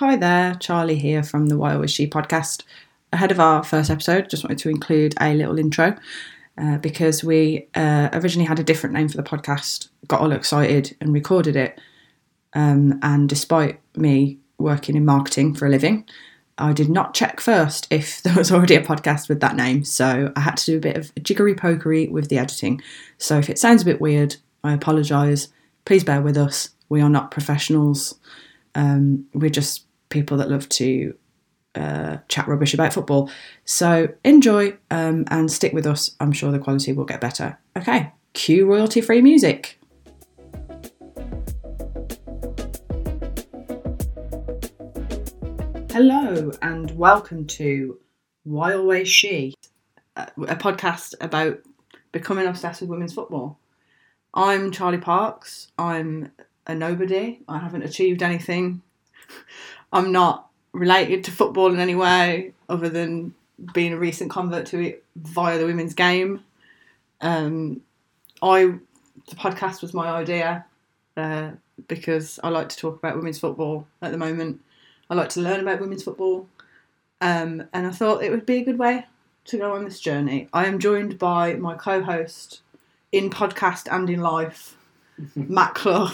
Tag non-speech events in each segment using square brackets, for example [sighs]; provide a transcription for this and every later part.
Hi there, Charli here from the Why Always She podcast. Ahead of our first episode, just wanted to include a little intro uh, because we uh, originally had a different name for the podcast, got all excited and recorded it. Um, and despite me working in marketing for a living, I did not check first if [laughs] there was already a podcast with that name. So I had to do a bit of jiggery pokery with the editing. So if it sounds a bit weird, I apologise. Please bear with us. We are not professionals. Um, we're just people that love to uh, chat rubbish about football. So enjoy um, and stick with us. I'm sure the quality will get better. Okay, cue royalty free music. Hello and welcome to Why Always She, a a podcast about becoming obsessed with women's football. I'm Charli Parks. I'm a nobody. I haven't achieved anything. I'm not related to football in any way other than being a recent convert to it via the women's game. Um, I the podcast was my idea uh, because I like to talk about women's football at the moment. I like to learn about women's football, um, and I thought it would be a good way to go on this journey. I am joined by my co-host in podcast and in life, [laughs] Matt Clough,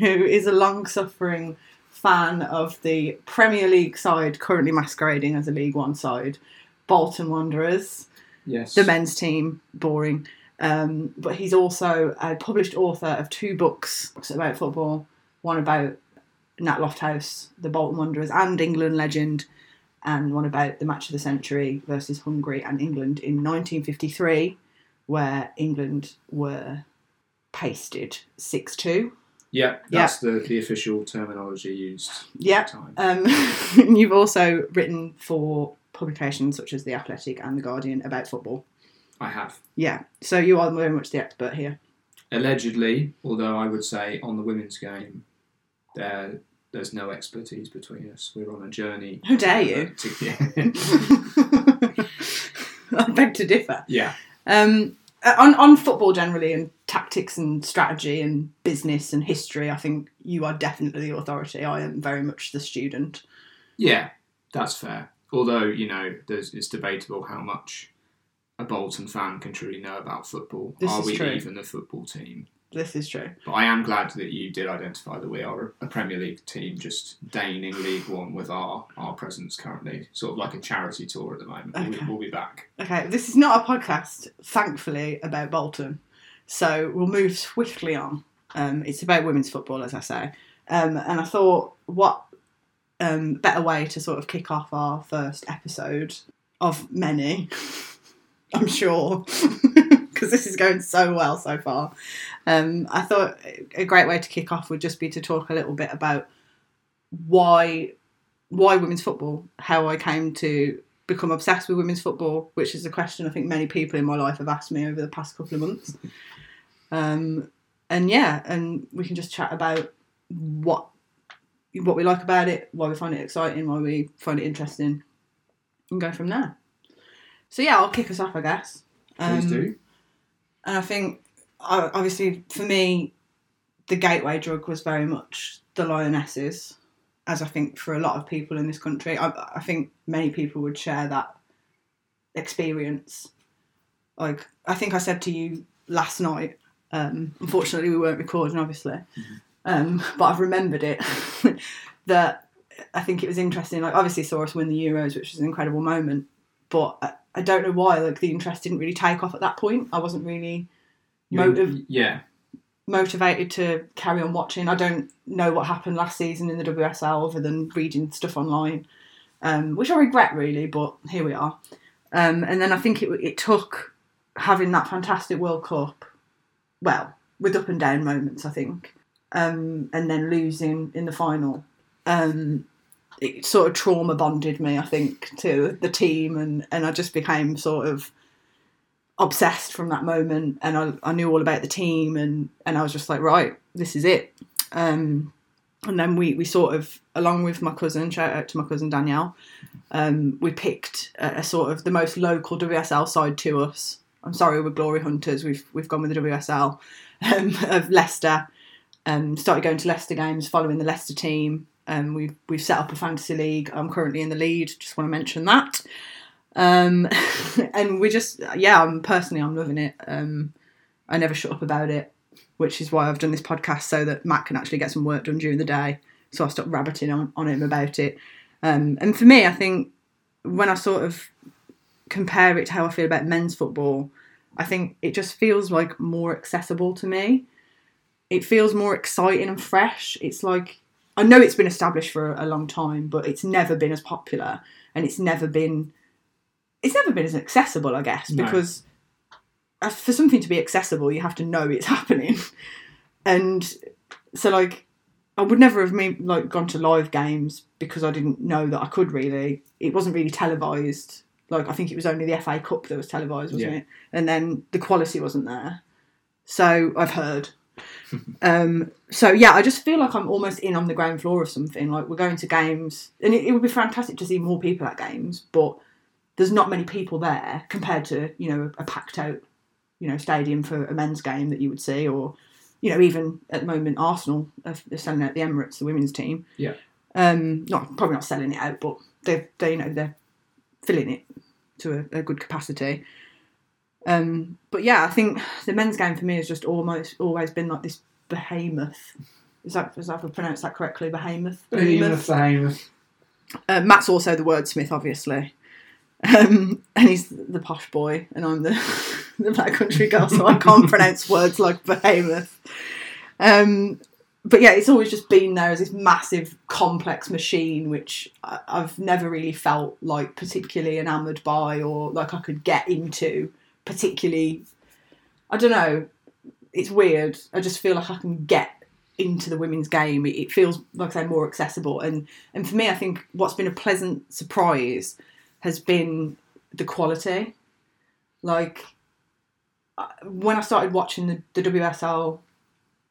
who is a long-suffering fan of the Premier League side currently masquerading as a League One side, Bolton Wanderers Yes. the men's team, boring. Um, but he's also a published author of two books about football, one about Nat Lofthouse, the Bolton Wanderers, and England legend, and one about the match of the century versus Hungary and England in 1953, where England were pasted 6 2. Yeah, that's the, the official terminology used Yeah. time. Um, [laughs] you've also written for publications such as The Athletic and The Guardian about football. I have. Yeah, so you are very much the expert here. Allegedly, although I would say on the women's game, there there's no expertise between us. We're on a journey. How dare you? To, [laughs] yeah. [laughs] I beg to differ. yeah. Um, Uh, on on football generally and tactics and strategy and business and history, I think you are definitely the authority. I am very much the student. Yeah, that's fair. Although, you know, there's, it's debatable how much a Bolton fan can truly know about football. This are we true. even a football team? This is true. But I am glad that you did identify that we are a Premier League team, just deigning League One with our, our presence currently. Sort of like a charity tour at the moment. We'll, we'll be back. Okay, this is not a podcast, thankfully, about Bolton. So we'll move swiftly on. Um, it's about women's football, as I say. Um, and I thought, what um, better way to sort of kick off our first episode of many, [laughs] I'm sure, [laughs] because [laughs] this is going so well so far. Um, I thought a great way to kick off would just be to talk a little bit about why why women's football, how I came to become obsessed with women's football, which is a question I think many people in my life have asked me over the past couple of months. Um, and yeah, and we can just chat about what what we like about it, why we find it exciting, why we find it interesting, and go from there. So yeah, I'll kick us off, I guess. Please Um, do. And I think, uh, obviously, for me, the gateway drug was very much the Lionesses, as I think for a lot of people in this country. I, I think many people would share that experience. Like, I think I said to you last night, um, unfortunately, we weren't recording, obviously, um, but I've remembered it [laughs] that I think it was interesting. Like, obviously, saw us win the Euros, which was an incredible moment, but I, don't know why. Like, the interest didn't really take off at that point. I wasn't really motiv- yeah. motivated to carry on watching. I don't know what happened last season in the WSL other than reading stuff online, um, which I regret really, but here we are. Um, and then I think it, it took having that fantastic World Cup, well, with up and down moments, I think, um, and then losing in the final. Um, it sort of trauma bonded me, I think, to the team, and, and I just became sort of obsessed from that moment and I, I knew all about the team and, and I was just like, right, this is it. Um, and then we, we sort of, along with my cousin, shout out to my cousin Danielle, um, we picked a, a sort of the most local WSL side to us. I'm sorry, we're Glory Hunters. We've we've gone with the WSL [laughs] um, of Leicester. Um, started going to Leicester games, following the Leicester team, Um, we've we've set up a fantasy league. I'm currently in the lead. Just want to mention that. Um, [laughs] and we just yeah, I'm personally I'm loving it. Um, I never shut up about it, which is why I've done this podcast so that Matt can actually get some work done during the day. So I stopped rabbiting on, on him about it. Um, and for me, I think when I sort of compare it to how I feel about men's football, I think it just feels like more accessible to me. It feels more exciting and fresh. It's like I know it's been established for a long time, but it's never been as popular and it's never been it's never been as accessible, I guess, No. because uh, for something to be accessible, you have to know it's [laughs] happening. And so, like, I would never have me like gone to live games because I didn't know that I could really. It wasn't really televised. Like, I think it was only the FA Cup that was televised, wasn't Yeah. it? And then the quality wasn't there. So I've heard. Um, so yeah, I just feel like I'm almost in on the ground floor of something. Like we're going to games, and it, it would be fantastic to see more people at games, but there's not many people there compared to you know a packed out you know stadium for a men's game that you would see, or you know even at the moment Arsenal are are selling out the Emirates, the women's team. Yeah. Um, not probably not selling it out, but they they you know they're filling it to a, a good capacity. Um, but yeah, I think the men's game for me has just almost always been like this behemoth. Is that is that if I pronounce that correctly? Behemoth. Behemoth, behemoth. Uh, Matt's also the wordsmith, obviously. Um, and he's the posh boy, and I'm the, [laughs] the black country girl, so I can't pronounce words like behemoth. Um, but yeah, it's always just been there as this massive, complex machine, which I've never really felt like particularly enamoured by, or like I could get into particularly. I don't know. It's weird. I just feel like I can get into the women's game. It, feels like I say more accessible, and and for me, I think what's been a pleasant surprise has been the quality. Like uh, when I started watching the, the WSL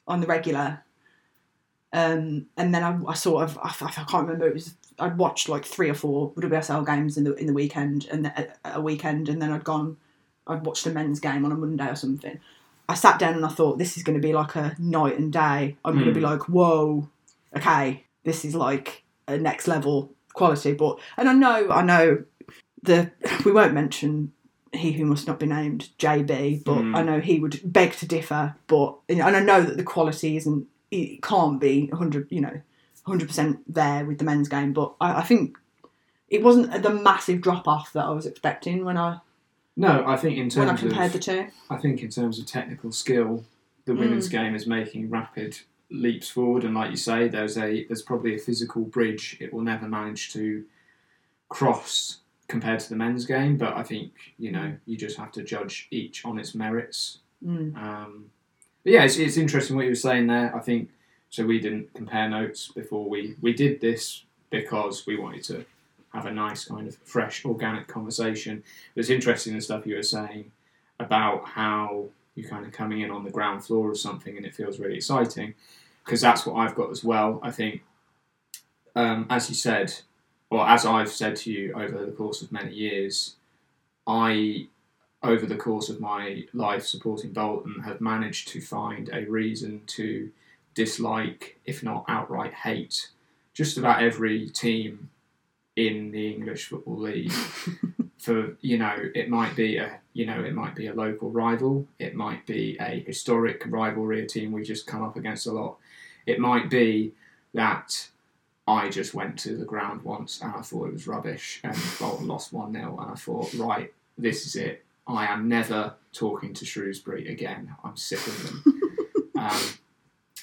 on the regular, um, and then I, I sort of I, I can't remember it was I'd watched like three or four WSL games in the in the weekend and a, a weekend, and then I'd gone I'd watched a men's game on a Monday or something. I sat down and I thought this is going to be like a night and day. I'm going to be Mm. like, whoa, okay, this is like a next level quality. But and I know, I know the [laughs] we won't mention he who must not be named JB, but Mm. I know he would beg to differ. But and I know that the quality isn't it can't be 100 you know 100% there with the men's game. But I, I think it wasn't the massive drop off that I was expecting when I No, I think in when I terms compared of the two. I think in terms of technical skill, the women's Mm. game is making rapid leaps forward, and like you say, there's a there's probably a physical bridge it will never manage to cross compared to the men's game. But I think you know you just have to judge each on its merits. Mm. Um, but yeah, it's, it's interesting what you were saying there. I think so. We didn't compare notes before we we did this because we wanted to have a nice kind of fresh, organic conversation. But it's interesting the stuff you were saying about how you're kind of coming in on the ground floor of something and it feels really exciting because that's what I've got as well. I think, um, as you said, or as I've said to you over the course of many years, I over the course of my life supporting Bolton, have managed to find a reason to dislike, if not outright hate, just about every team in the English Football League. [laughs] For you know, it might be a you know it might be a local rival, it might be a historic rivalry, a team we just come up against a lot. It might be that I just went to the ground once and I thought it was rubbish, and Bolton lost one 0 and I thought, right, this is it. I am never talking to Shrewsbury again. I'm sick of them. [laughs] um,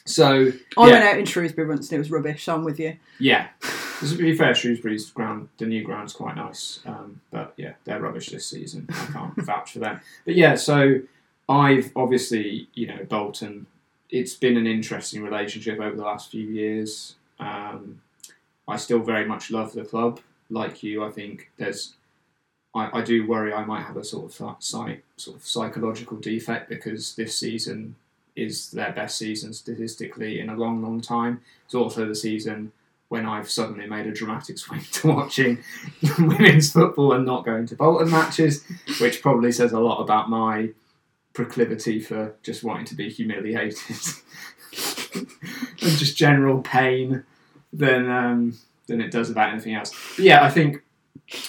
so I yeah, went out in Shrewsbury once and it was rubbish. So I'm with you. yeah. [laughs] To be fair, Shrewsbury's ground, the new ground's quite nice, um, but yeah, they're rubbish this season. I can't [laughs] vouch for them. But yeah, so I've obviously, you know, Bolton. It's been an interesting relationship over the last few years. Um, I still very much love the club. Like you, I think there's. I, I do worry I might have a sort of psych, sort of psychological defect because this season is their best season statistically in a long, long time. It's also the season when I've suddenly made a dramatic [laughs] swing to watching [laughs] women's football and not going to Bolton matches, which probably says a lot about my proclivity for just wanting to be humiliated [laughs] and just general pain than um, than it does about anything else. But yeah, I think,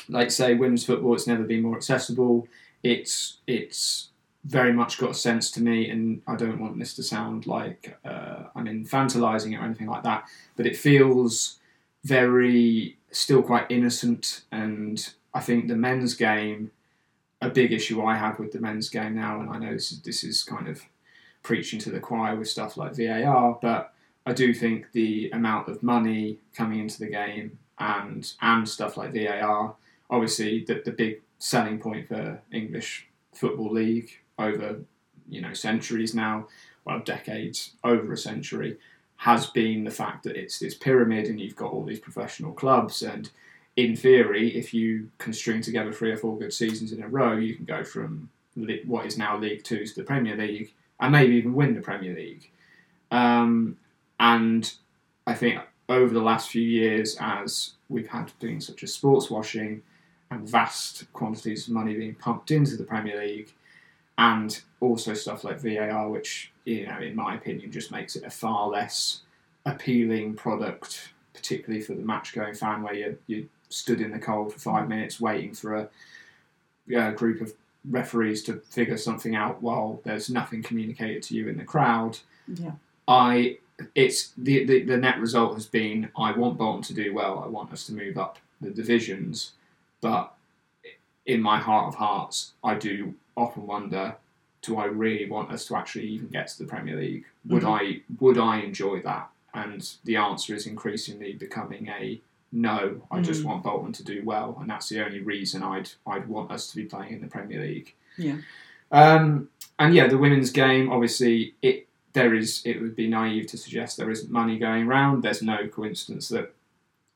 like say, women's football, it's never been more accessible. It's it's very much got a sense to me, and I don't want this to sound like uh, I'm infantilizing it or anything like that, but it feels very still quite innocent. And I think the men's game, a big issue I have with the men's game now, and I know this is, this is kind of preaching to the choir with stuff like VAR, but I do think the amount of money coming into the game and and stuff like VAR, obviously the, the big selling point for English football league over you know centuries now, well decades, over a century, has been the fact that it's this pyramid and you've got all these professional clubs and in theory, if you can string together three or four good seasons in a row, you can go from what is now League Two to the Premier League and maybe even win the Premier League. Um, and I think over the last few years, as we've had things such as sports washing and vast quantities of money being pumped into the Premier League, and also stuff like VAR, which you know, in my opinion, just makes it a far less appealing product, particularly for the match-going fan, where you you stood in the cold for five minutes waiting for a, a group of referees to figure something out while there's nothing communicated to you in the crowd. Yeah. I it's the, the the net result has been I want Bolton to do well. I want us to move up the divisions, but in my heart of hearts, I do often wonder: Do I really want us to actually even get to the Premier League? Would Mhm. I would I enjoy that? And the answer is increasingly becoming a no. I just Mm. want Bolton to do well, and that's the only reason I'd I'd want us to be playing in the Premier League. Yeah. Um, and yeah, the women's game, obviously, it there is. It would be naive to suggest there isn't money going around. There's no coincidence that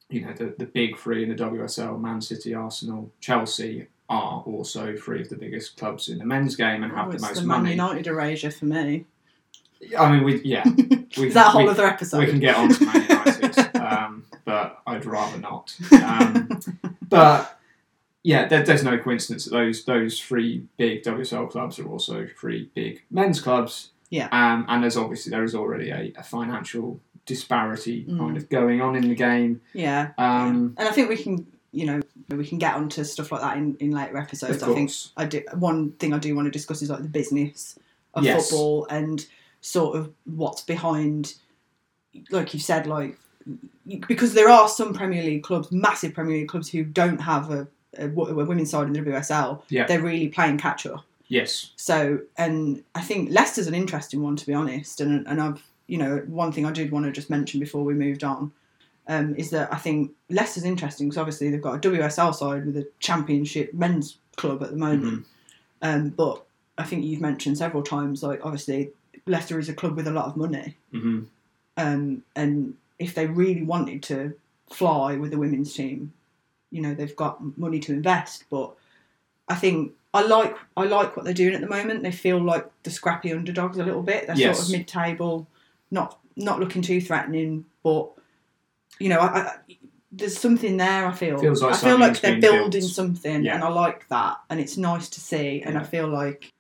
you know the, the big three in the WSL, Man City, Arsenal, Chelsea, are also three of the biggest clubs in the men's game and have Oh, the most the Man money. United erasure for me. I mean, we yeah, [laughs] we, Is that a whole we, other episode? we can get on to Man [laughs] United, um, but I'd rather not. Um, but yeah, there, there's no coincidence that those those three big WSL clubs are also three big men's clubs. Yeah. Um, and there's obviously there is already a, a financial disparity Mm. kind of going on in the game. yeah. Um, And I think we can, you know, we can get onto stuff like that in, in later episodes. I think. I do. One thing I do want to discuss is like the business of Yes. football and sort of what's behind, like you've said, like because there are some Premier League clubs, massive Premier League clubs, who don't have a, a, a women's side in the WSL. Yeah. They're really playing catch up. Yes. So, and I think Leicester's an interesting one to be honest. And and I've you know one thing I did want to just mention before we moved on um, is that I think Leicester's interesting because obviously they've got a WSL side with a Championship men's club at the moment. Um, but I think you've mentioned several times like obviously Leicester is a club with a lot of money. hmm Um, and if they really wanted to fly with the women's team, you know they've got money to invest. But I think I like I like what they're doing at the moment. They feel like the scrappy underdogs a little bit. They're Yes. sort of mid-table, not not looking too threatening, but you know, I, I, there's something there. I feel Feels like I feel like they're building built. something, Yeah. and I like that, and it's nice to see. And I feel like,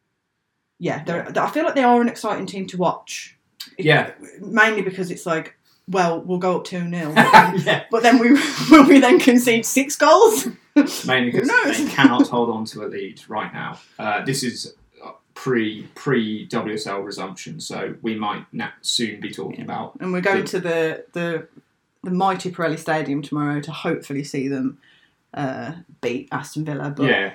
yeah, they're, I feel like they are an exciting team to watch. Yeah. mainly because it's like, well, we'll go up two 0 [laughs] yeah. but then we [laughs] will we then concede six goals. [laughs] Mainly because they cannot hold on to a lead right now. Uh, this is uh, pre pre WSL resumption, so we might na- soon be talking about. And we're going Good. to the the the mighty Pirelli Stadium tomorrow to hopefully see them uh, beat Aston Villa. But Yeah.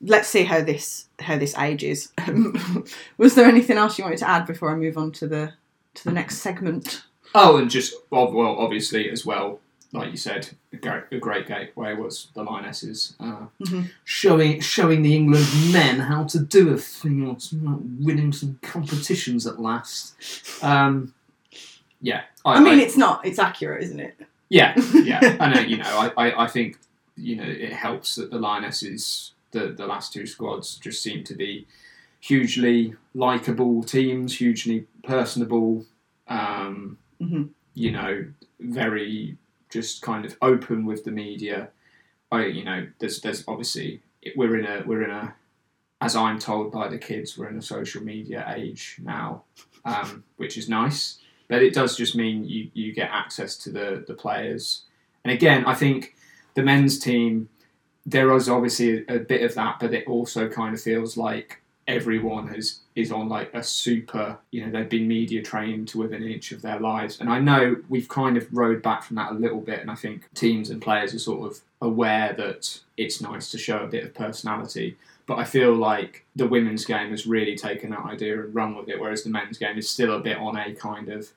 let's see how this how this ages. [laughs] Was there anything else you wanted to add before I move on to the to the next segment? Oh, and just well, well, obviously as well, like you said, a great, a great gateway was the Lionesses uh, Mhm. showing showing the England men how to do a thing or like winning some competitions at last. Um, yeah, I mean, it's not. It's accurate, isn't it? Yeah, [laughs] yeah. I know, you know, I, I, I think, you know, it helps that the Lionesses, the, the last two squads, just seem to be hugely likable teams, hugely personable, um, Mhm. you know, very just kind of open with the media. I, you know, there's, there's obviously, we're in a, we're in a, as I'm told by the kids, we're in a social media age now, um, which is nice. But it does just mean you, you get access to the, the players. And again, I think the men's team, there is obviously a, a bit of that, but it also kind of feels like everyone has is on like a super you know they've been media trained to within an inch of their lives and i know we've kind of rode back from that a little bit and i think teams and players are sort of aware that it's nice to show a bit of personality but i feel like the women's game has really taken that idea and run with it whereas the men's game is still a bit on a kind of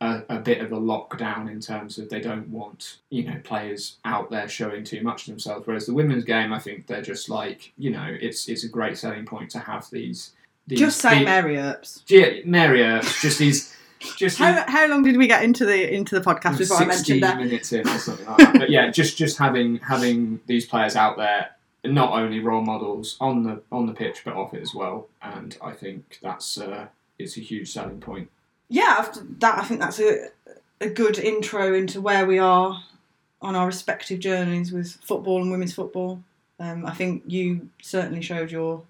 a, a, bit of a lockdown in terms of they don't want you know players out there showing too much of themselves. Whereas the women's game, I think they're just like you know it's it's a great selling point to have these. these Just say the- Mary Earps. Yeah, Mary Earps, just these. Just How, how long did we get into the into the podcast these before I mentioned that? minutes in or something like that. But yeah, just just having having these players out there, not only role models on the on the pitch but off it as well, and I think that's uh, it's a huge selling point. yeah, after that, I think that's a, a good intro into where we are on our respective journeys with football and women's football. Um, I think you certainly showed your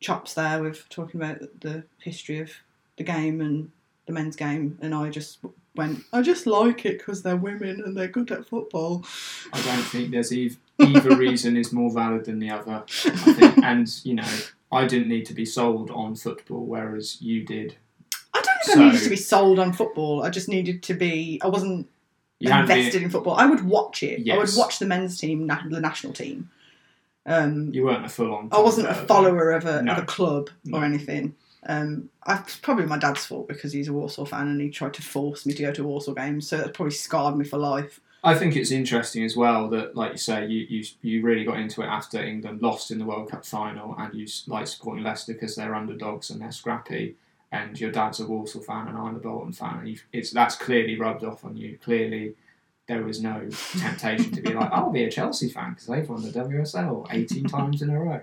chops there with talking about the history of the game and the men's game, and I just went, I just like it because they're women and they're good at football. I don't think there's ev- either [laughs] reason is more valid than the other. I think, and you know, I didn't need to be sold on football, whereas you did. I don't think So- I needed to be sold on football. I just needed to be. I wasn't invested in football. I would watch it. I would watch the men's team, the national team. Um, you weren't a full on. I wasn't a follower of a, No. of a club No. or anything. Um, I, it's probably my dad's fault because he's a Walsall fan and he tried to force me to go to Walsall games, so that's probably scarred me for life. I think it's interesting as well that, like you say, you, you you really got into it after England lost in the World Cup final, and you like supporting Leicester because they're underdogs and they're scrappy. And your dad's a Walsall fan and I'm a Bolton fan. And it's that's clearly rubbed off on you. Clearly, there was no temptation to be like, I'll be a Chelsea fan because they've won the WSL 18 times in a row.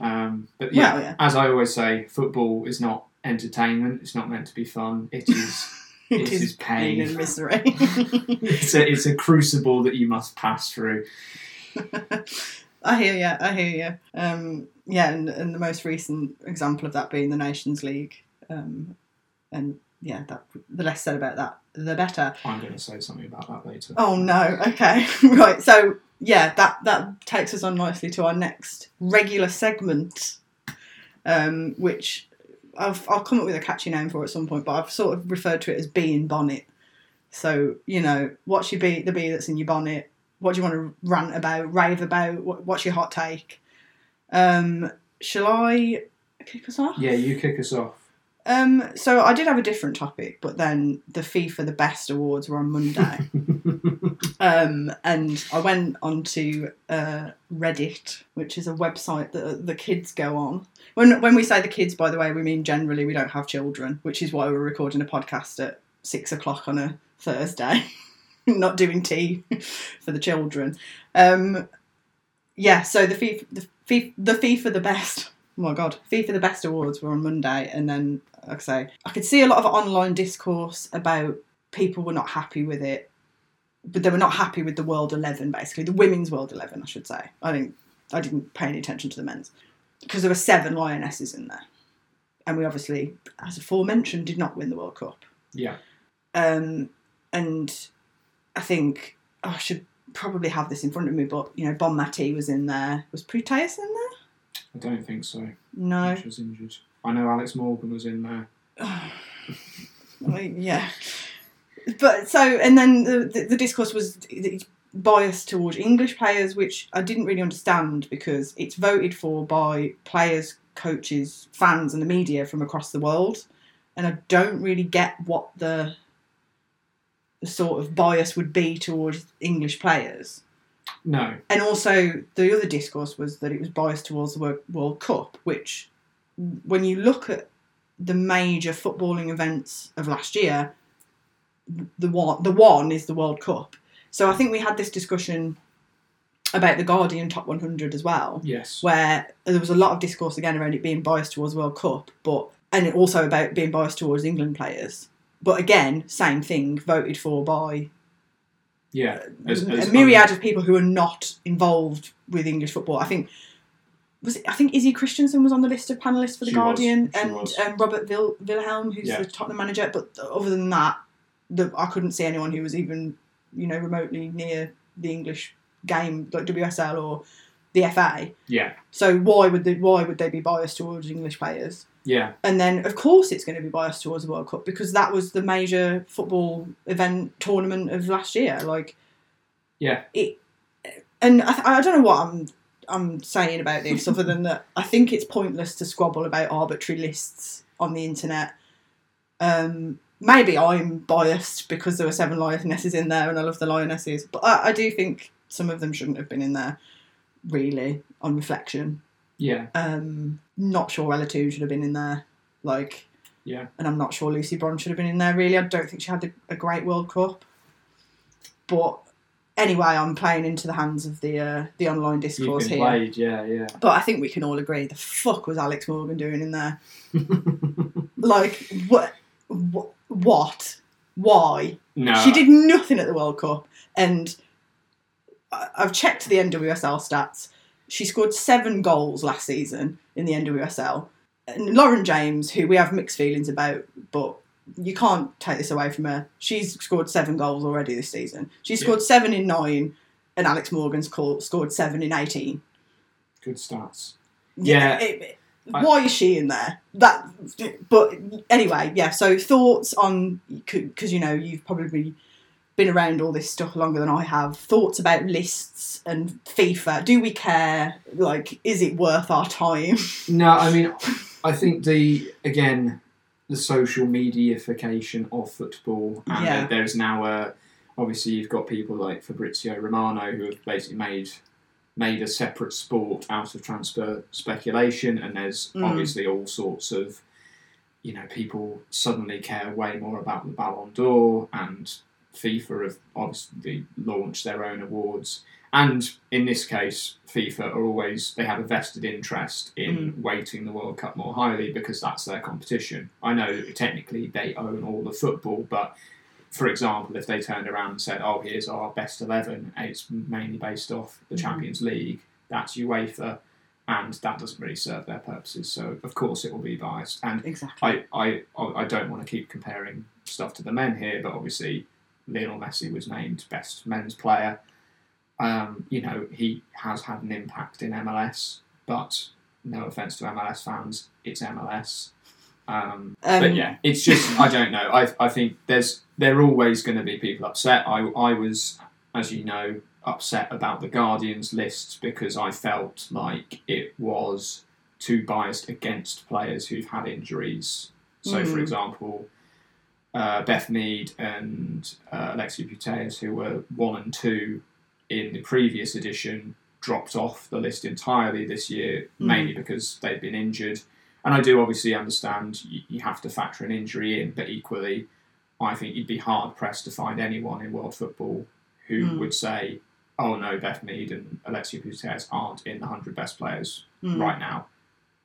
Um, but yeah, Well, yeah. as I always say, football is not entertainment. It's not meant to be fun. It is. [laughs] It It is is pain pain. and [laughs] misery. it's a it's a crucible that you must pass through. [laughs] I hear you. I hear you. Um, yeah, and, and the most recent example of that being the Nations League. Um, and yeah, that the less said about that, the better. I'm going to say something about that later. Oh no. Okay. [laughs] right. So yeah, that that takes us on nicely to our next regular segment, um, which I've, I'll come up with a catchy name for at some point, but I've sort of referred to it as bee in bonnet. So you know, what's your bee? The bee that's in your bonnet. What do you want to rant about, rave about? What, what's your hot take? Um, shall I kick us off? Yeah, you kick us off. Um, so I did have a different topic, but then the FIFA the Best Awards were on Monday. [laughs] Um, and I went onto uh, Reddit, which is a website that the kids go on. When when we say the kids, by the way, we mean generally we don't have children, which is why we're recording a podcast at six o'clock on a Thursday, [laughs] not doing tea [laughs] for the children. Um, yeah, so the FIFA, the FIFA, the FIFA the best. Oh my god, FIFA the best awards were on Monday, and then like I say, I could see a lot of online discourse about people were not happy with it but they were not happy with the World Eleven, basically the women's World Eleven, I should say. I didn't, I didn't pay any attention to the men's because there were seven lionesses in there, and we obviously, as aforementioned, did not win the World Cup. yeah, Um, and I think oh, I should probably have this in front of me, but you know, Bonmatí was in there. Was Putellas in there? I don't think so. No. She was injured. I know Alex Morgan was in there. [sighs] Yeah. But so, and then the, the, the discourse was biased towards English players, which I didn't really understand because it's voted for by players, coaches, fans, and the media from across the world. And I don't really get what the, the sort of bias would be towards English players. No, And also, the other discourse was that it was biased towards the World, Cup, which, when you look at the major footballing events of last year, the one the one is the World Cup. So I think we had this discussion about the Guardian Top 100 as well, yes, where there was a lot of discourse again around it being biased towards World Cup, but and also about being biased towards England players. But again, same thing, voted for by yeah. As, as a myriad of people who are not involved with English football. I think was it, I think Izzy Christiansen was on the list of panelists for the She was, Guardian, she and was. um, Robert Vil- Vilahamn, who's Yeah. the Tottenham manager. But other than that, the, I couldn't see anyone who was even you know remotely near the English game like WSL or the FA. Yeah, So why would they why would they be biased towards English players? yeah, And then of course it's going to be biased towards the World Cup because that was the major football event tournament of last year. Like yeah. it, and I, I don't know what I'm I'm saying about this other than that I think it's pointless to squabble about arbitrary lists on the internet. Um, maybe I'm biased because there were seven lionesses in there and I love the lionesses, but I, I do think some of them shouldn't have been in there. Really, on reflection, Yeah, um, not sure Ella Toone should have been in there. Like, yeah. and I'm not sure Lucy Bronze should have been in there. Really, I don't think she had a, a great World Cup. But anyway, I'm playing into the hands of the uh, the online discourse here. played, yeah, yeah. But I think we can all agree the fuck was Alex Morgan doing in there? [laughs] Like what? What? what? Why? no, She did nothing at the World Cup, and I've checked the NWSL stats. She scored seven goals last season in the NWSL. And Lauren James, who we have mixed feelings about, but you can't take this away from her. She's scored seven goals already this season. She scored seven in nine, and Alex Morgan's scored scored seven in eighteen. Good stats. Yeah. it- I- why is she in there? That, but anyway, yeah. So thoughts on because you know you've probably been around all this stuff longer than I have. Thoughts about lists and FIFA. Do we care? Like, is it worth our time? [laughs] No, I mean, I think the again the social mediaification of football, and Yeah. there's now a obviously you've got people like Fabrizio Romano who have basically made made a separate sport out of transfer speculation, and there's Mm. obviously all sorts of you know people suddenly care way more about the Ballon d'Or and FIFA have obviously launched their own awards. And in this case, FIFA are always they have a vested interest in weighting the World Cup more highly because that's their competition. I know technically they own all the football, but for example, if they turned around and said, "Oh, here's our best eleven, it's mainly based off the Mhm. Champions League," that's UEFA, and that doesn't really serve their purposes. So of course it will be biased. And Exactly. I, I, I don't want to keep comparing stuff to the men here, but obviously Lionel Messi was named best men's player. Um, you know, he has had an impact in MLS, but no offense to MLS fans, it's MLS. Um, Um, but yeah, it's just I don't know. I, I think there's there are always going to be people upset. I, I was, as you know, upset about the Guardians list because I felt like it was too biased against players who've had injuries. So, for Mm. example, uh, Beth Mead and uh, Alexia Putellas, who were one and two in the previous edition, dropped off the list entirely this year, Mm. mainly because they'd been injured. And I do obviously understand you, you have to factor an injury in, but equally, I think you'd be hard pressed to find anyone in world football who Mm. would say, "Oh no, Beth Mead and Alexia Putellas aren't in the hundred best players mm, right now."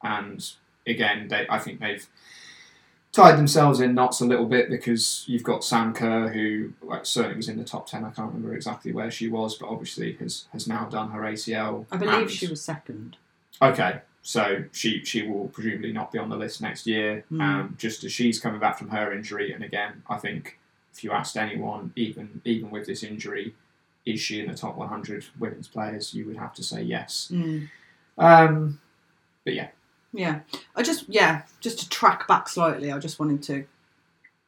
And again, they, I think they've tied themselves in knots a little bit because you've got Sam Kerr, who like, certainly was in the top ten. I can't remember exactly where she was, but obviously has has now done her ACL. I believe and- she was second. Okay, so she she will presumably not be on the list next year, Mm. um, just as she's coming back from her injury. And again, I think if you asked anyone, even even with this injury, is she in the top 100 women's players? You would have to say yes. Mm. Um, but yeah, Yeah, I just yeah, just to track back slightly. I just wanted to,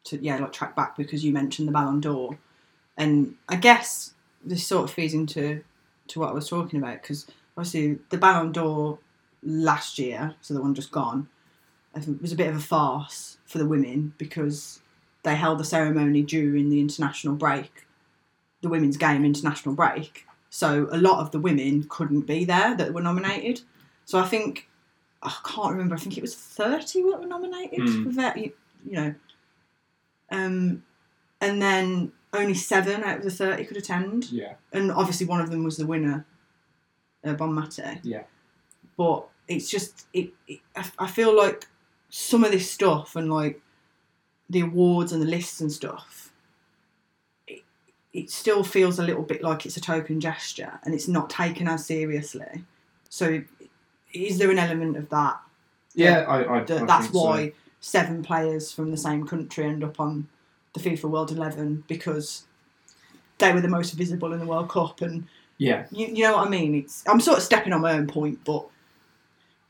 to yeah, like track back because you mentioned the Ballon d'Or, and I guess this sort of feeds into to what I was talking about because obviously the Ballon d'Or last year, so the one just gone, was a bit of a farce for the women because they held the ceremony during the international break, the women's game international break. So a lot of the women couldn't be there that were nominated. So I think I can't remember. I think it was thirty that were nominated Mm. for that. You, you know, um, and then only seven out of the thirty could attend, yeah, and obviously one of them was the winner, uh, Bonmatí. Yeah. But it's just it, it. I, I feel like some of this stuff and like the awards and the lists and stuff. It, it still feels a little bit like it's a token gesture and it's not taken as seriously. So is there an element of that? Yeah, I, I, that I that's think so. why seven players from the same country end up on the FIFA World Eleven because they were the most visible in the World Cup, and Yeah, you, you know what I mean. It's I'm sort of stepping on my own point, but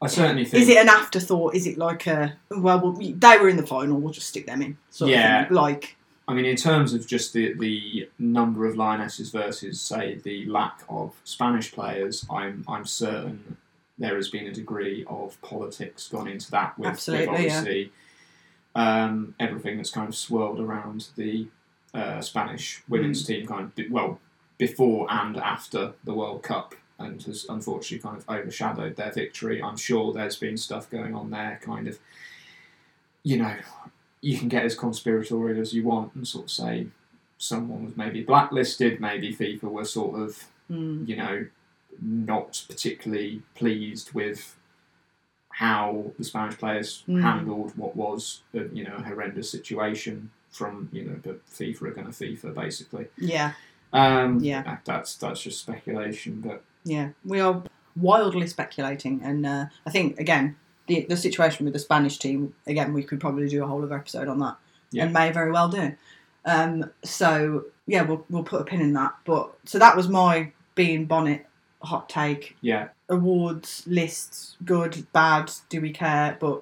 I certainly think. is it an afterthought? Is it like a well, well they were in the final, we'll just stick them in? Sort Yeah. of like I mean, in terms of just the the number of lionesses versus, say, the lack of Spanish players, I'm I'm certain there has been a degree of politics gone into that with, with Absolutely, yeah. obviously um, everything that's kind of swirled around the uh, Spanish women's team, kind of well before and after the World Cup, and has unfortunately kind of overshadowed their victory. I'm sure there's been stuff going on there, kind of, you know, you can get as conspiratorial as you want and sort of say someone was maybe blacklisted, maybe FIFA were sort of, mm, you know, not particularly pleased with how the Spanish players Mm. handled what was, a, you know, a horrendous situation from, you know, but FIFA are going to FIFA basically. yeah, Um, Yeah. that- that's that's just speculation, but yeah, we are wildly speculating, and uh, I think again the the situation with the Spanish team again we could probably do a whole other episode on that, Yeah. and may very well do. Um, so yeah, we'll we'll put a pin in that. But so that was my being bonnet hot take. yeah, awards lists good bad do we care? But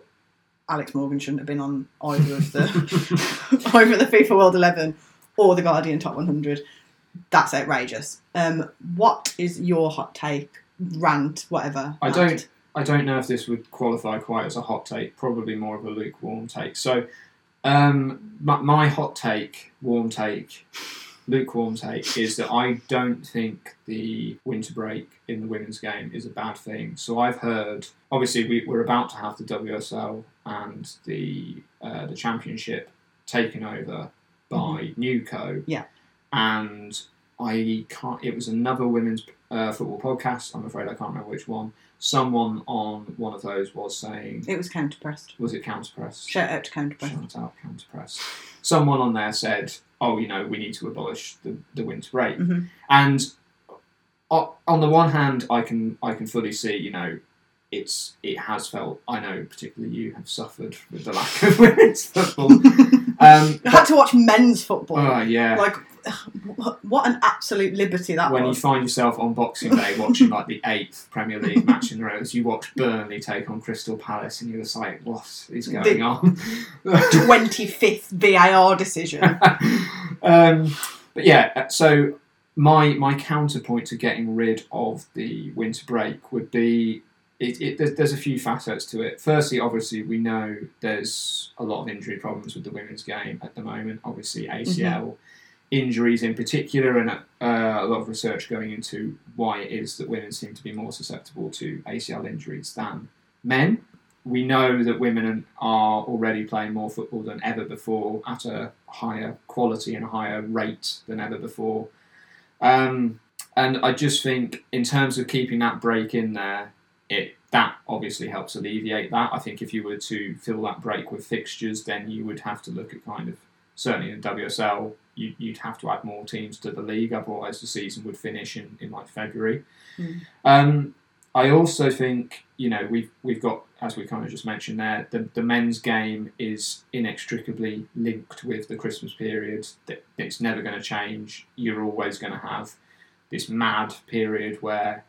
alex morgan shouldn't have been on either of the [laughs] [laughs] either the fifa world 11 or the guardian top 100 that's outrageous. Um what is your hot take rant whatever I don't- I don't know if this would qualify quite as a hot take, probably more of a lukewarm take. So, um, my, my hot take, warm take, lukewarm take is that I don't think the winter break in the women's game is a bad thing. So, I've heard, obviously, we, we're about to have the WSL and the, uh, the championship taken over by Newco. Yeah. And I can't, it was another women's uh, football podcast. I'm afraid I can't remember which one someone on one of those was saying, it was counterpressed was it Counterpress? shout out to counterpressed Shout out Counterpress. Someone on there said, "Oh, you know, we need to abolish the, the winter break." Mhm. And on the one hand, I can I can fully see, you know, it's it has felt. I know, particularly you have suffered with the lack of [laughs] women's football. Um, i had to watch men's football oh yeah. like what an absolute liberty that was. when you find yourself on Boxing Day watching like the eighth Premier League match in a row, as you watch Burnley take on Crystal Palace, and you're just like, "What is going The- on?" [laughs] 25th var decision [laughs] um, but yeah, uh, so my my counterpoint to getting rid of the winter break would be it, it, there's, there's a few facets to it. Firstly, obviously, we know there's a lot of injury problems with the women's game at the moment. Obviously, ACL injuries in particular, and uh, a lot of research going into why it is that women seem to be more susceptible to ACL injuries than men. We know that women are already playing more football than ever before at a higher quality and a higher rate than ever before. Um, and I just think, in terms of keeping that break in there, it that obviously helps alleviate that. I think if you were to fill that break with fixtures, then you would have to look at kind of certainly in WSL, you, you'd have to add more teams to the league, otherwise the season would finish in, in like February. Mm. Um, I also think you know we've we've got as we kind of just mentioned there the, the men's game is inextricably linked with the Christmas period. That it's never going to change. You're always going to have this mad period where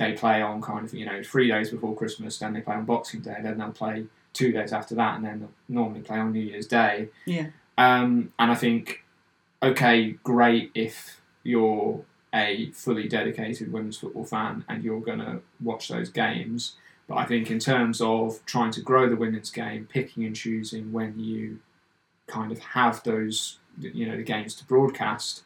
they play on kind of you know three days before Christmas, then they play on Boxing Day, then they'll play two days after that, and then they'll normally play on New Year's Day. Yeah. Um, and I think okay, great if you're a fully dedicated women's football fan and you're going to watch those games. But I think in terms of trying to grow the women's game, picking and choosing when you kind of have those, you know, the games to broadcast,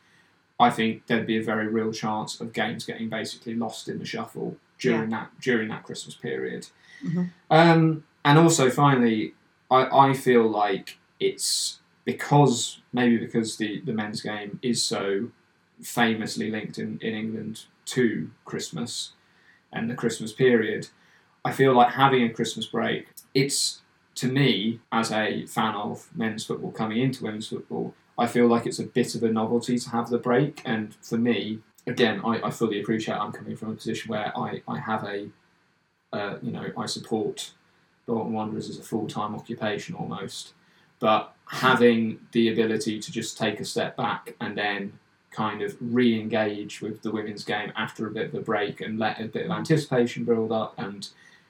I think there'd be a very real chance of games getting basically lost in the shuffle during that during that Christmas period. Mhm. Um, and also, finally, I, I feel like it's because maybe because the, the men's game is so famously linked in, in England to Christmas and the Christmas period, I feel like having a Christmas break, it's to me, as a fan of men's football coming into women's football, I feel like it's a bit of a novelty to have the break. And for me, again, I, I fully appreciate I'm coming from a position where I, I have a uh, you know, I support Bolton Wanderers as a full time occupation almost. But having the ability to just take a step back and then kind of re engage with the women's game after a bit of a break and let a bit of anticipation build up and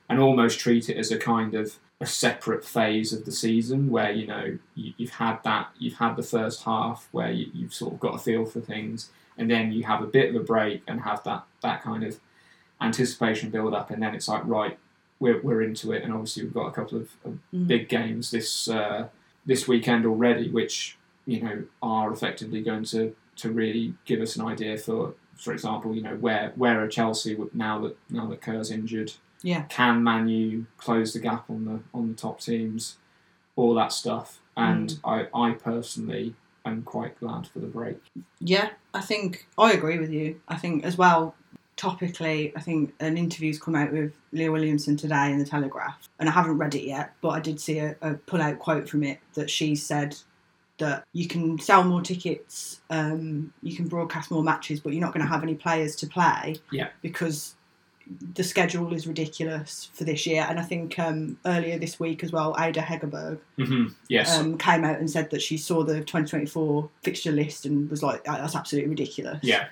and almost treat it as a kind of a separate phase of the season where you know you, have had that you've had the first half where you, you've sort of got a feel for things and then you have a bit of a break and have that that kind of anticipation build up and then it's like right we're, we're into it and obviously we've got a couple of, of Mm. big games this uh, this weekend already which you know are effectively going to to really give us an idea for for example you know where where are Chelsea now that now that Kerr's injured Yeah. can Manu close the gap on the on the top teams, all that stuff. And I, I personally am quite glad for the break. Yeah, I think I agree with you. I think as well, topically, I think an interview's come out with Leah Williamson today in the Telegraph, and I haven't read it yet, but I did see a, a pull-out quote from it that she said that you can sell more tickets, um, you can broadcast more matches, but you're not going to have any players to play. Yeah. Because the schedule is ridiculous for this year, and I think um, earlier this week as well, Ada Hegerberg Mm-hmm. Yes. um, came out and said that she saw the 2024 fixture list and was like, "Ah, that's absolutely ridiculous. yeah.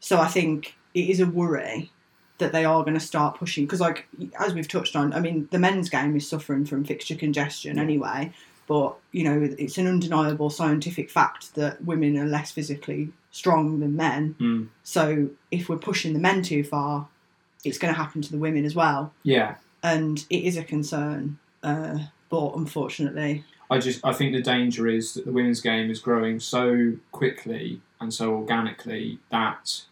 So I think it is a worry that they are going to start pushing because, like, as we've touched on, I mean, the men's game is suffering from fixture congestion anyway. But you know, it's an undeniable scientific fact that women are less physically strong than men. Mm. So if we're pushing the men too far, it's going to happen to the women as well, Yeah. and it is a concern. Uh, but unfortunately, I just I think the danger is that the women's game is growing so quickly and so organically that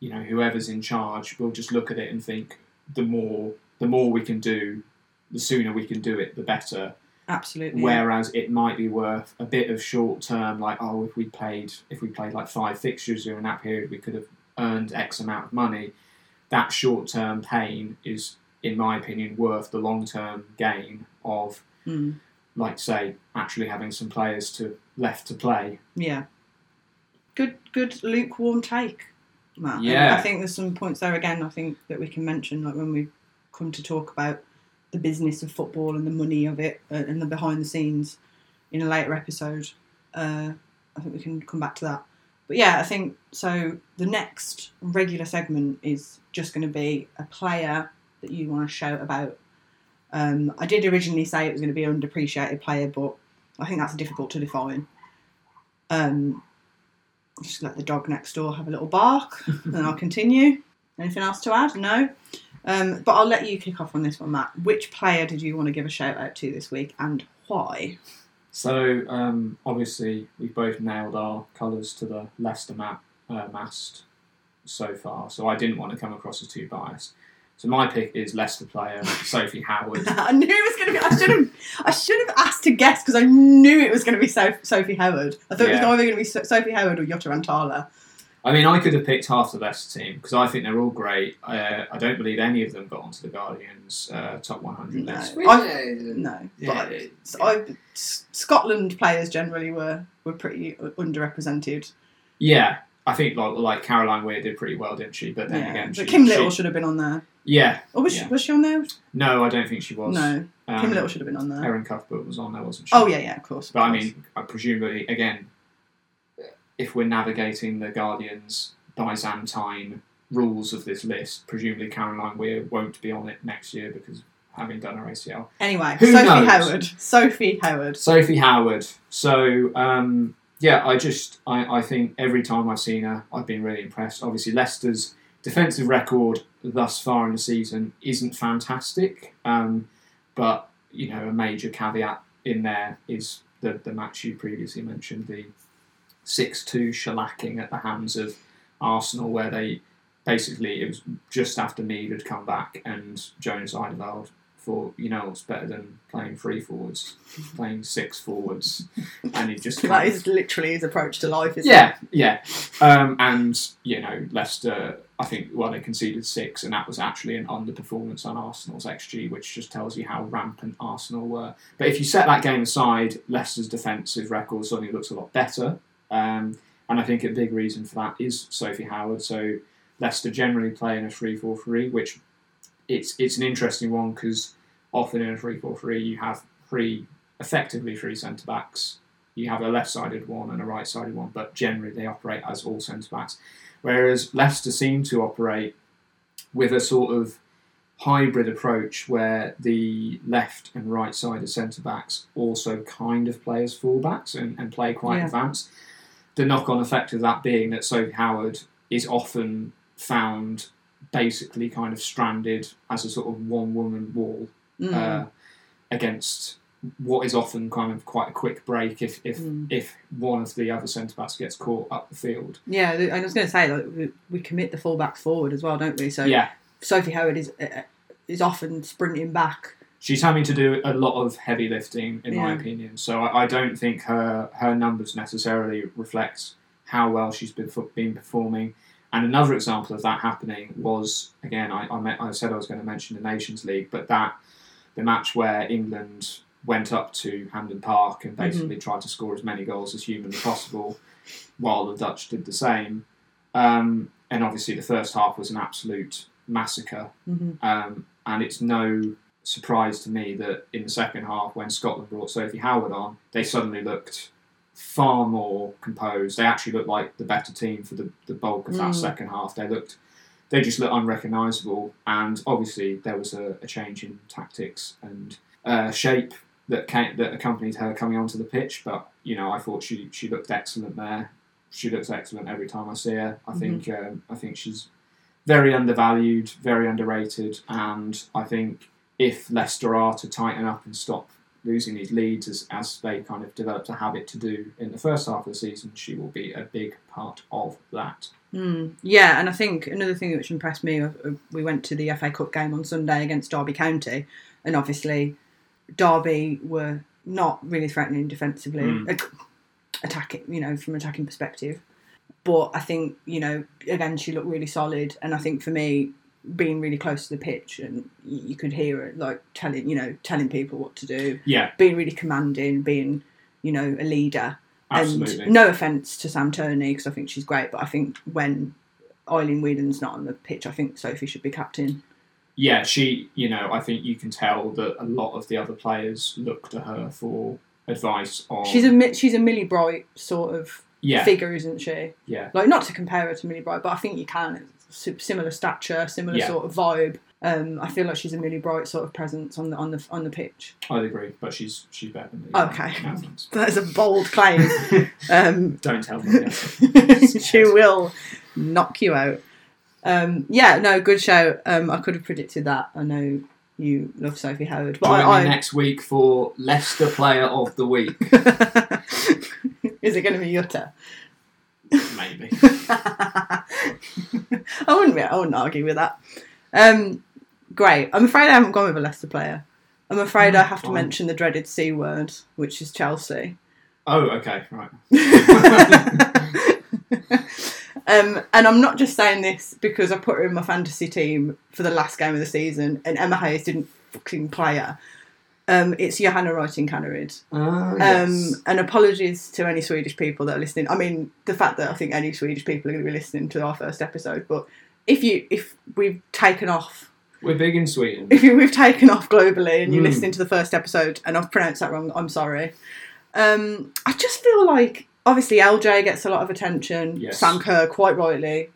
you know whoever's in charge will just look at it and think the more the more we can do, the sooner we can do it, the better. absolutely. Whereas it might be worth a bit of short term, like oh, if we played if we played like five fixtures during that period, we could have earned X amount of money. That short term pain is, in my opinion, worth the long term gain of, Mm. like say, actually having some players to left to play. Yeah. Good, good lukewarm take, Matt. And Yeah. I think there's some points there again. I think that we can mention, like when we come to talk about the business of football and the money of it uh, and the behind the scenes in a later episode. Uh, I think we can come back to that. But yeah, I think so. The next regular segment is just going to be a player that you want to shout about. Um, I did originally say it was going to be an underappreciated player, but I think that's difficult to define. Um, just let the dog next door have a little bark, [laughs] and I'll continue. Anything else to add? No. Um, but I'll let you kick off on this one, Matt. Which player did you want to give a shout out to this week, and why? So um, obviously we've both nailed our colours to the Leicester map, uh, mast so far. So I didn't want to come across as too biased. So my pick is Leicester player [laughs] Sophie Howard. [laughs] I knew it was going to be. I should have. I should have asked to guess because I knew it was going to be so- Sophie Howard. I thought it was either going to be so- Sophie Howard or Jutta Rantala. I mean, I could have picked half the Leicester team because I think they're all great. Uh, I don't believe any of them got onto the Guardians uh, top 100 No. list. I- No, Yeah, but it- So I, S- Scotland players generally were, were pretty underrepresented. Yeah, I think like, like Caroline Weir did pretty well, didn't she? But then Yeah. again, but Kim Little she- should have been on there. yeah, Or was, Yeah. she, was she on there? no, I don't think she was. No, Um, Kim Little should have been on there. Erin Cuthbert was on there, wasn't she? Oh yeah, yeah, of course. of But I mean, I presumably, again, if we're navigating the Guardians Byzantine rules of this list, presumably Caroline Weir won't be on it next year because having done her ACL. anyway, who Sophie knows? Howard. Sophie Howard. Sophie Howard. So um, yeah, I just I, I think every time I've seen her, I've been really impressed. Obviously, Leicester's defensive record thus far in the season isn't fantastic, um, but you know a major caveat in there is the the match you previously mentioned, the six two shellacking at the hands of Arsenal, where they basically it was just after Mead had come back and Jonas Eidevall thought, you know, it's better than playing three forwards, playing six forwards, [laughs] and he just That is literally his approach to life, isn't yeah, yeah. Um, and, you know, Leicester, I think, well, they conceded six, and that was actually an underperformance on Arsenal's XG, which just tells you how rampant Arsenal were. But if you set that game aside, Leicester's defensive record suddenly looks a lot better. Um, and I think a big reason for that is Sophie Howard. So Leicester generally play in a 3 4 3, which it's it's an interesting one because often in a three four three you have three effectively three centre backs. You have a left sided one and a right sided one, but generally they operate as all centre backs. Whereas Leicester seem to operate with a sort of hybrid approach where the left and right sided centre backs also kind of play as fullbacks and, and play quite Yeah. advanced. The knock on effect of that being that Sophie Howard is often found basically kind of stranded as a sort of one woman wall Mm. uh, against what is often kind of quite a quick break if if, Mm. if one of the other centre backs gets caught up the field. yeah, I was going to say like we, we commit the fullbacks forward as well, don't we? So yeah, Sophie Howard is uh, is often sprinting back. She's having to do a lot of heavy lifting, in my opinion. So I, I don't think her her numbers necessarily reflect how well she's been been performing. And another example of that happening was again I I, met, I said I was going to mention the Nations League, but that the match where England went up to Hampden Park and basically tried to score as many goals as humanly possible, while the Dutch did the same. Um, and obviously, the first half was an absolute massacre. hmm Um, and it's no surprise to me that in the second half, when Scotland brought Sophie Howard on, they suddenly looked far more composed. They actually looked like the better team for the, the bulk of that Mm. second half. They looked, they just looked unrecognisable. And obviously, there was a, a change in tactics and uh, shape that came, that accompanied her coming onto the pitch. But you know, I thought she she looked excellent there. She looks excellent every time I see her. I think um, I think she's very undervalued, very underrated, and I think if Leicester are to tighten up and stop losing these leads as, as they kind of developed a habit to do in the first half of the season, she will be a big part of that. Mm. Yeah, and I think another thing which impressed me, uh, uh, we went to the FA Cup game on Sunday against Derby County, and obviously Derby were not really threatening defensively, Mm. attacking, you know, from an attacking perspective. But I think, you know, again, she looked really solid, and I think for me, being really close to the pitch, and you could hear her like telling, you know, telling people what to do, Yeah, being really commanding, being, you know, a leader. absolutely. And no offence to Sam Tierney because I think she's great, but I think when Aileen Whelan's not on the pitch, I think Sophie should be captain. yeah, she, you know, I think you can tell that a lot of the other players look to her for advice on. She's a she's a Millie Bright sort of yeah, figure, isn't she? yeah, Like not to compare her to Millie Bright, but I think you can. Similar stature, similar Yeah. sort of vibe. Um, I feel like she's a really Bright sort of presence on the on the on the pitch. I'd agree, but she's she's better than me. Okay. [laughs] That is a bold claim. [laughs] um, Don't tell me. [laughs] she will knock you out. Um, yeah, no, good show. Um, I could have predicted that. I know you love Sophie Howard, but Join me I, next week for Leicester Player of the Week. Is it going to be Jutta? Maybe. [laughs] I wouldn't be. I wouldn't argue with that. Um, great. I'm afraid I haven't gone with a Leicester player. I'm afraid I Mm, have to mention the dreaded C word, which is Chelsea. Oh, okay, right. [laughs] um, and I'm not just saying this because I put her in my fantasy team for the last game of the season, and Emma Hayes didn't fucking play her. Um, it's Johanna Rytting Kaneryd. Ah, Um, and apologies to any Swedish people that are listening. I mean, the fact that I think any Swedish people are going to be listening to our first episode, but if you if we've taken off We're big in Sweden. if you, we've taken off globally and you're Mm. listening to the first episode and I've pronounced that wrong, I'm sorry. Um, I just feel like obviously LJ gets a lot of attention. Yes. Sam Kerr, quite rightly,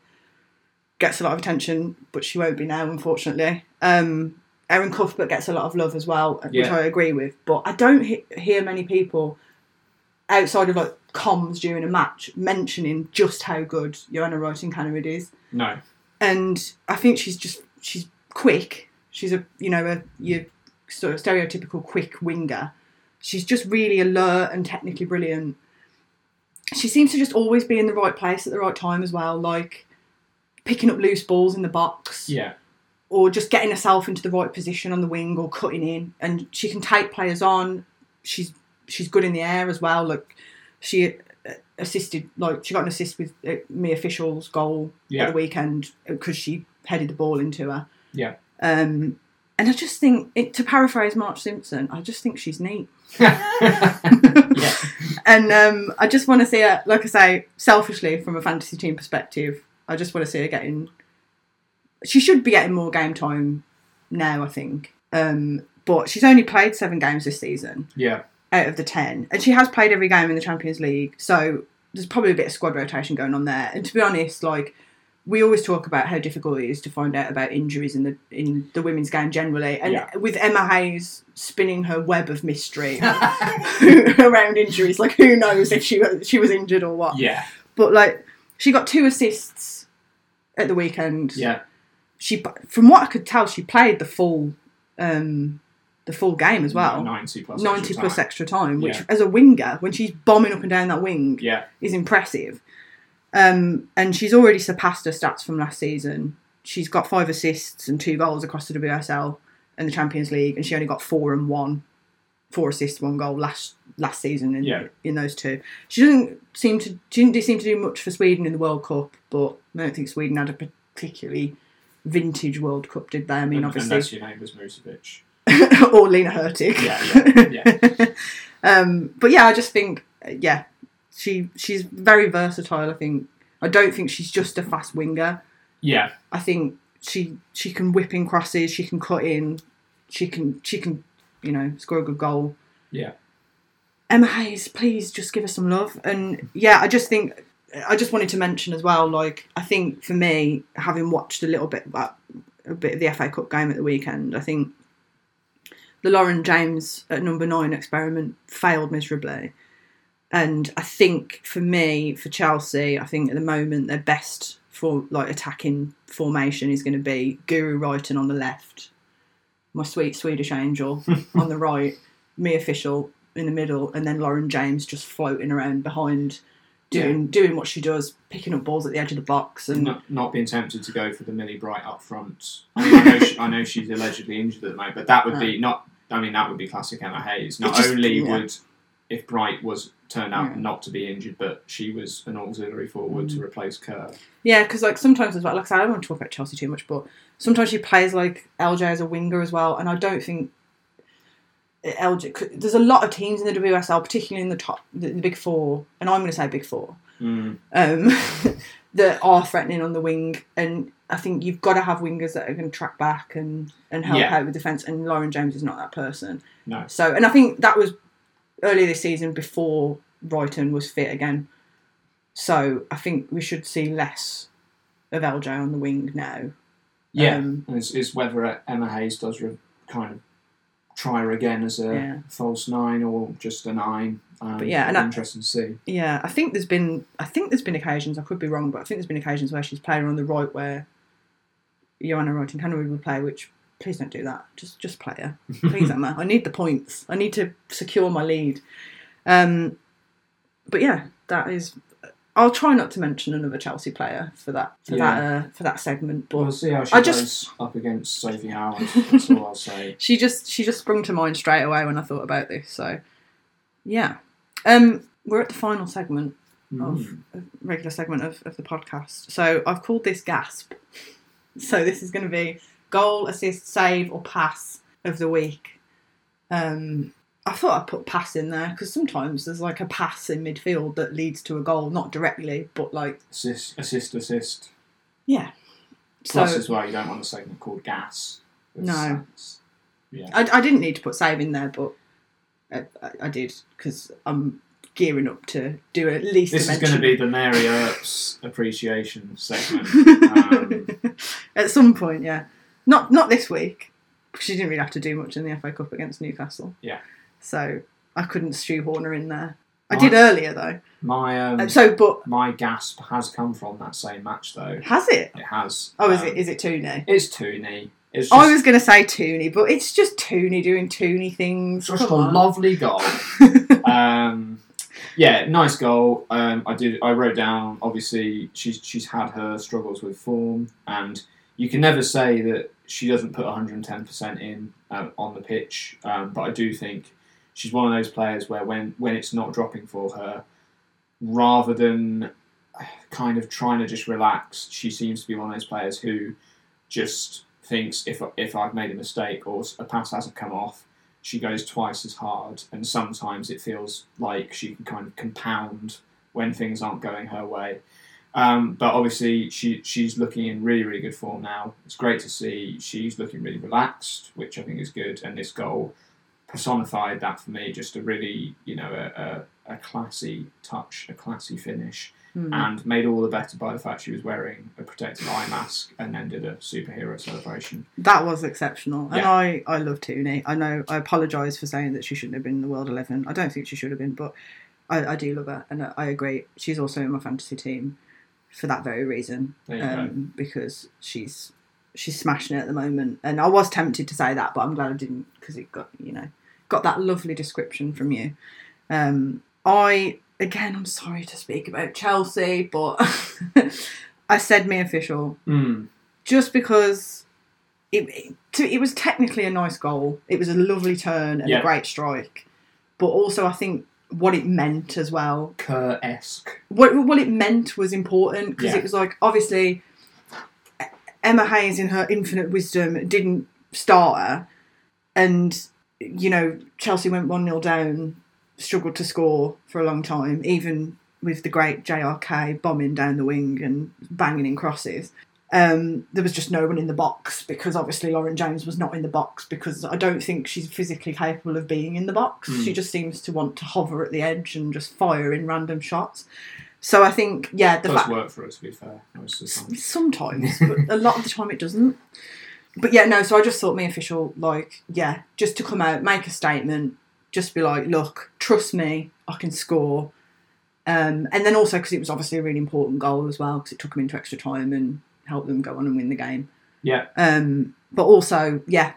gets a lot of attention, but she won't be now, unfortunately. Um, Erin Cuthbert gets a lot of love as well, which Yeah. I agree with. But I don't he- hear many people outside of like comms during a match mentioning just how good Joanna Rytting Kaneryd is No. and I think she's just she's quick. She's a you know a your sort of stereotypical quick winger. She's just really alert and technically brilliant. She seems to just always be in the right place at the right time as well, like picking up loose balls in the box Yeah. Or just getting herself into the right position on the wing or cutting in. And she can take players on. She's she's good in the air as well. Like she uh, assisted, like she got an assist with Mia Fishel's goal Yeah. at the weekend because she headed the ball into her. Yeah. Um, and I just think, it, to paraphrase Marge Simpson, I just think she's neat. [laughs] yeah. And um, I just want to see her, like I say, selfishly from a fantasy team perspective, I just want to see her getting. She should be getting more game time now, I think. Um, but she's only played seven games this season Yeah. out of the 10. And she has played every game in the Champions League. So there's probably a bit of squad rotation going on there. And to be honest, like, we always talk about how difficult it is to find out about injuries in the in the women's game generally, and Yeah. with Emma Hayes spinning her web of mystery [laughs] [laughs] around injuries, like who knows if she was, she was injured or what. Yeah. But like she got two assists at the weekend. Yeah. She, from what I could tell, she played the full, um, the full game as well. 90 plus. 90 extra plus time. extra time, which Yeah. as a winger, when she's bombing up and down that wing, Yeah. is impressive. Um, and she's already surpassed her stats from last season. She's got five assists and two goals across the WSL and the Champions League, and she only got four and one, four assists, one goal last last season in Yeah. in those two. She doesn't seem to she didn't seem to do much for Sweden in the World Cup, but I don't think Sweden had a particularly vintage World Cup, did they? I mean, Un- obviously, Unless your name was Musovic. or Lena Hurtig. Yeah, yeah, [laughs] um, but yeah, I just think, uh, yeah, she she's very versatile. I think. I don't think she's just a fast winger. Yeah. I think she she can whip in crosses. She can cut in. She can she can you know score a good goal. Yeah. Emma Hayes, please just give us some love. And yeah, I just think I just wanted to mention as well. Like I think for me, having watched a little bit about a bit of the FA Cup game at the weekend, I think the Lauren James at number nine experiment failed miserably. And I think for me, for Chelsea, I think at the moment their best for like attacking formation is going to be Guro Reiten on the left, my sweet Swedish angel [laughs] on the right, Mia Fishel in the middle, and then Lauren James just floating around behind, doing doing what she does, picking up balls at the edge of the box, and Not, not being tempted to go for the Millie Bright up front. I, mean, I, know, she, I know she's allegedly injured at the moment, but that would be not. I mean, that would be classic Emma Hayes. Not just- only yeah. would if Bright was turned out Yeah. not to be injured, but she was an auxiliary forward Mm. to replace Kerr. Yeah, because like sometimes as well, like I said, I don't want to talk about Chelsea too much, but sometimes she plays like LJ as a winger as well, and I don't think LJ. 'cause There's a lot of teams in the WSL, particularly in the top, the, the big four, and I'm going to say big four, Mm. um, [laughs] that are threatening on the wing, and I think you've got to have wingers that are going to track back and and help Yeah. out with defence, and Lauren James is not that person. No. So, and I think that was earlier this season before Reiten was fit again. So I think we should see less of LJ on the wing now. Yeah, Um, it's, it's whether Emma Hayes does re- kind of try her again as a Yeah. false nine or just a nine. Um, But yeah, and it'll I- interesting to see. Yeah, I think there's been I think there's been occasions I could be wrong, but I think there's been occasions where she's played on the right where Joanna Rytting Kaneryd would play, which please don't do that. Just just play her. [laughs] Please, Emma. I need the points. I need to secure my lead. Um, but yeah, that is. I'll try not to mention another Chelsea player for that for that uh, for that segment. But We'll see how she I goes just- up against Sophie Howard. That's all I'll say. [laughs] she just she just sprung to mind straight away when I thought about this. So yeah, um, we're at the final segment of Mm. a regular segment of, of the podcast. So I've called this gasp. [laughs] So this is going to be goal, assist, save, or pass of the week. Um, I thought I'd put pass in there because sometimes there's like a pass in midfield that leads to a goal, not directly, but like Assist, assist, assist. yeah. Plus, so as well, you don't want a segment called gas. It's- No. it's- Yeah. I, I didn't need to put save in there, but I, I, I did because I'm gearing up to do at least. This is going to be the Mary Earps appreciation segment. Um, [laughs] At some point, yeah. Not not this week. She didn't really have to do much in the FA Cup against Newcastle. Yeah. So I couldn't shoehorn her in there. I Right. did earlier though. my um, Uh, so, but my gasp has come from that same match, though. has it? It has. Oh, is Um, it? Is it Tooney? It's Tooney. It's just, I was going to say Tooney, but it's just Tooney doing Tooney things. just a Come on. lovely goal. [laughs] um, yeah, nice goal. Um, I did. I wrote down. Obviously, she's she's had her struggles with form, and you can never say that she doesn't put 110 percent in uh, on the pitch. Um, but I do think she's one of those players where when when it's not dropping for her, rather than kind of trying to just relax, she seems to be one of those players who just thinks if if I've made a mistake or a pass hasn't come off, she goes twice as hard, and sometimes it feels like she can kind of compound when things aren't going her way. Um, but obviously, she she's looking in really really good form now. It's great to see she's looking really relaxed, which I think is good. And this goal personified that for me. Just a really you know a, a, a classy touch, a classy finish, Hmm. and made all the better by the fact she was wearing a protective eye mask and then did a superhero celebration. That was exceptional, and Yeah. I I love Tooney. I know I apologise for saying that she shouldn't have been in the World Eleven. I don't think she should have been, but I, I do love her, and I, agree. She's also in my fantasy team for that very reason, There you go. um, because she's she's smashing it at the moment. And I was tempted to say that, but I'm glad I didn't because it got you know got that lovely description from you. Um, I again, I'm sorry to speak about Chelsea, but [laughs] I said Mia Fishel Mm. just because it, it, to- it was technically a nice goal. It was a lovely turn and Yeah. a great strike, but also I think what it meant as well. Kerr esque. What what it meant was important because Yeah. it was like obviously Emma Hayes in her infinite wisdom didn't start her, and you know Chelsea went one 0 down, struggled to score for a long time, even with the great JRK bombing down the wing and banging in crosses. Um, there was just no one in the box because obviously Lauren James was not in the box because I don't think she's physically capable of being in the box. Mm. She just seems to want to hover at the edge and just fire in random shots. So I think, yeah, the Does fact work for her to be fair most of the time. sometimes, but a lot of the time it doesn't. But yeah, no. So I just thought Mia Fishel, like, yeah, just to come out, make a statement, just be like, look, trust me, I can score. Um, and then also because it was obviously a really important goal as well, because it took them into extra time and helped them go on and win the game. Yeah, Um, but also, yeah,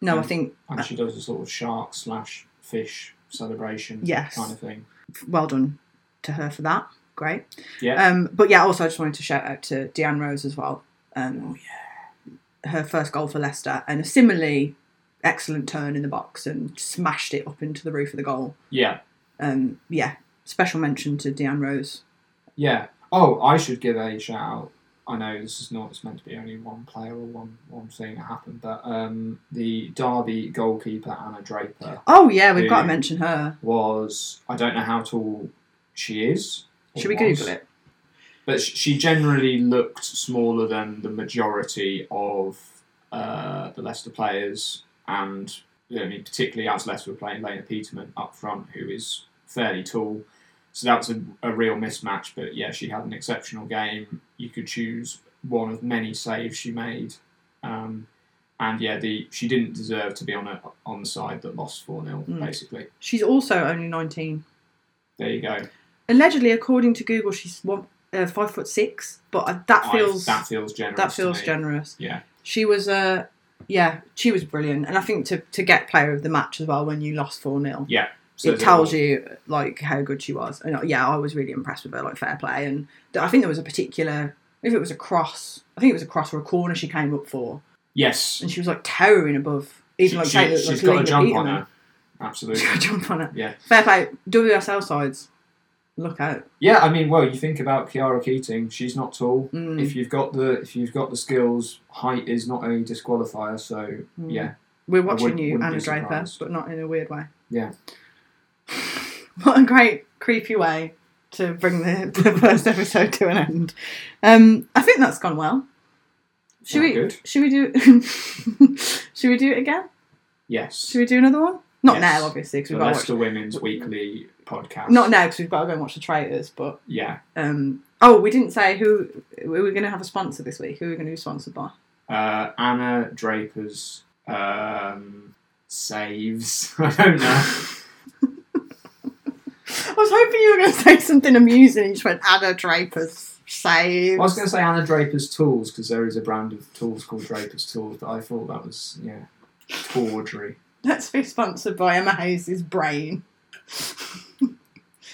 no, I Mm. think and she does a sort of shark slash fish celebration Yes. kind of thing. well done to her for that. Great. Yeah. Um, but yeah, also I just wanted to shout out to Deanne Rose as well. Um, oh yeah, her first goal for Leicester and a similarly excellent turn in the box and smashed it up into the roof of the goal. Yeah, Um, yeah, special mention to Deanne Rose. yeah. Oh, I should give a shout out. I know this is not it's meant to be only one player or one one thing that happened, but um, the Derby goalkeeper Anna Draper Oh yeah, we've got to mention her. was I don't know how tall she is. Should we was, Google it? But she generally looked smaller than the majority of uh, the Leicester players, and I mean, particularly as Leicester were playing Lena Petermann up front, who is fairly tall. So that was a, a real mismatch. But yeah, she had an exceptional game. You could choose one of many saves she made. Um, and yeah, the she didn't deserve to be on a, on the side that lost four 0 Mm. Basically, She's also only nineteen. there you go. Allegedly, according to Google, she's one, uh, five foot six. But uh, that I- feels that feels generous. that feels generous. Yeah. She was uh yeah, she was brilliant. And I think to, to get player of the match as well when you lost 4 0, So it tells you like how good she was. And uh, yeah, I was really impressed with her, like fair play. And I think there was a particular, if it was a cross, I think it was a cross or a corner she came up for. Yes, And she was like towering above. Even She- like, she, Taylor- has like got a jump on her. Absolutely. She's got a [laughs] jump on her. Yeah. Fair play. WSL sides, look out. Yeah, I mean, well, you think about Khiara Keating. She's not tall. Mm, If you've got the if you've got the skills, height is not a disqualifier. So mm. yeah, We're watching wouldn't- you, Anna Draper, but not in a weird way. Yeah. [laughs] what a great, creepy way to bring the, [laughs] the first episode to an end. Um, I think that's gone well. Should Yeah, we? good. Should we do? [laughs] should we do it again? yes. Should we do another one? Not Yes. now, obviously, because we've got watch. Leicester Women's Weekly podcast. Not now, because we've got to go and watch the traitors. But Yeah. um, oh, we didn't say who we were going to have a sponsor this week. Who are we going to be sponsored by? Uh, Anna Draper's um, saves. [laughs] I don't know. [laughs] I was hoping you were going to say something amusing. and You just went Anna Draper's saves. I was going to say Anna Draper's tools because there is a brand of tools called Draper's tools, but I thought that was yeah tawdry. Let's be sponsored by Emma Hayes' brain,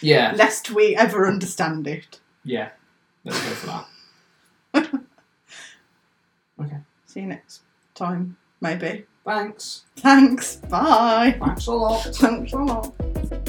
Yeah. lest we ever understand it. Yeah. Let's go for that. [laughs] Okay. See you next time, maybe. Thanks. Thanks. Bye. Thanks a lot. Thanks a lot.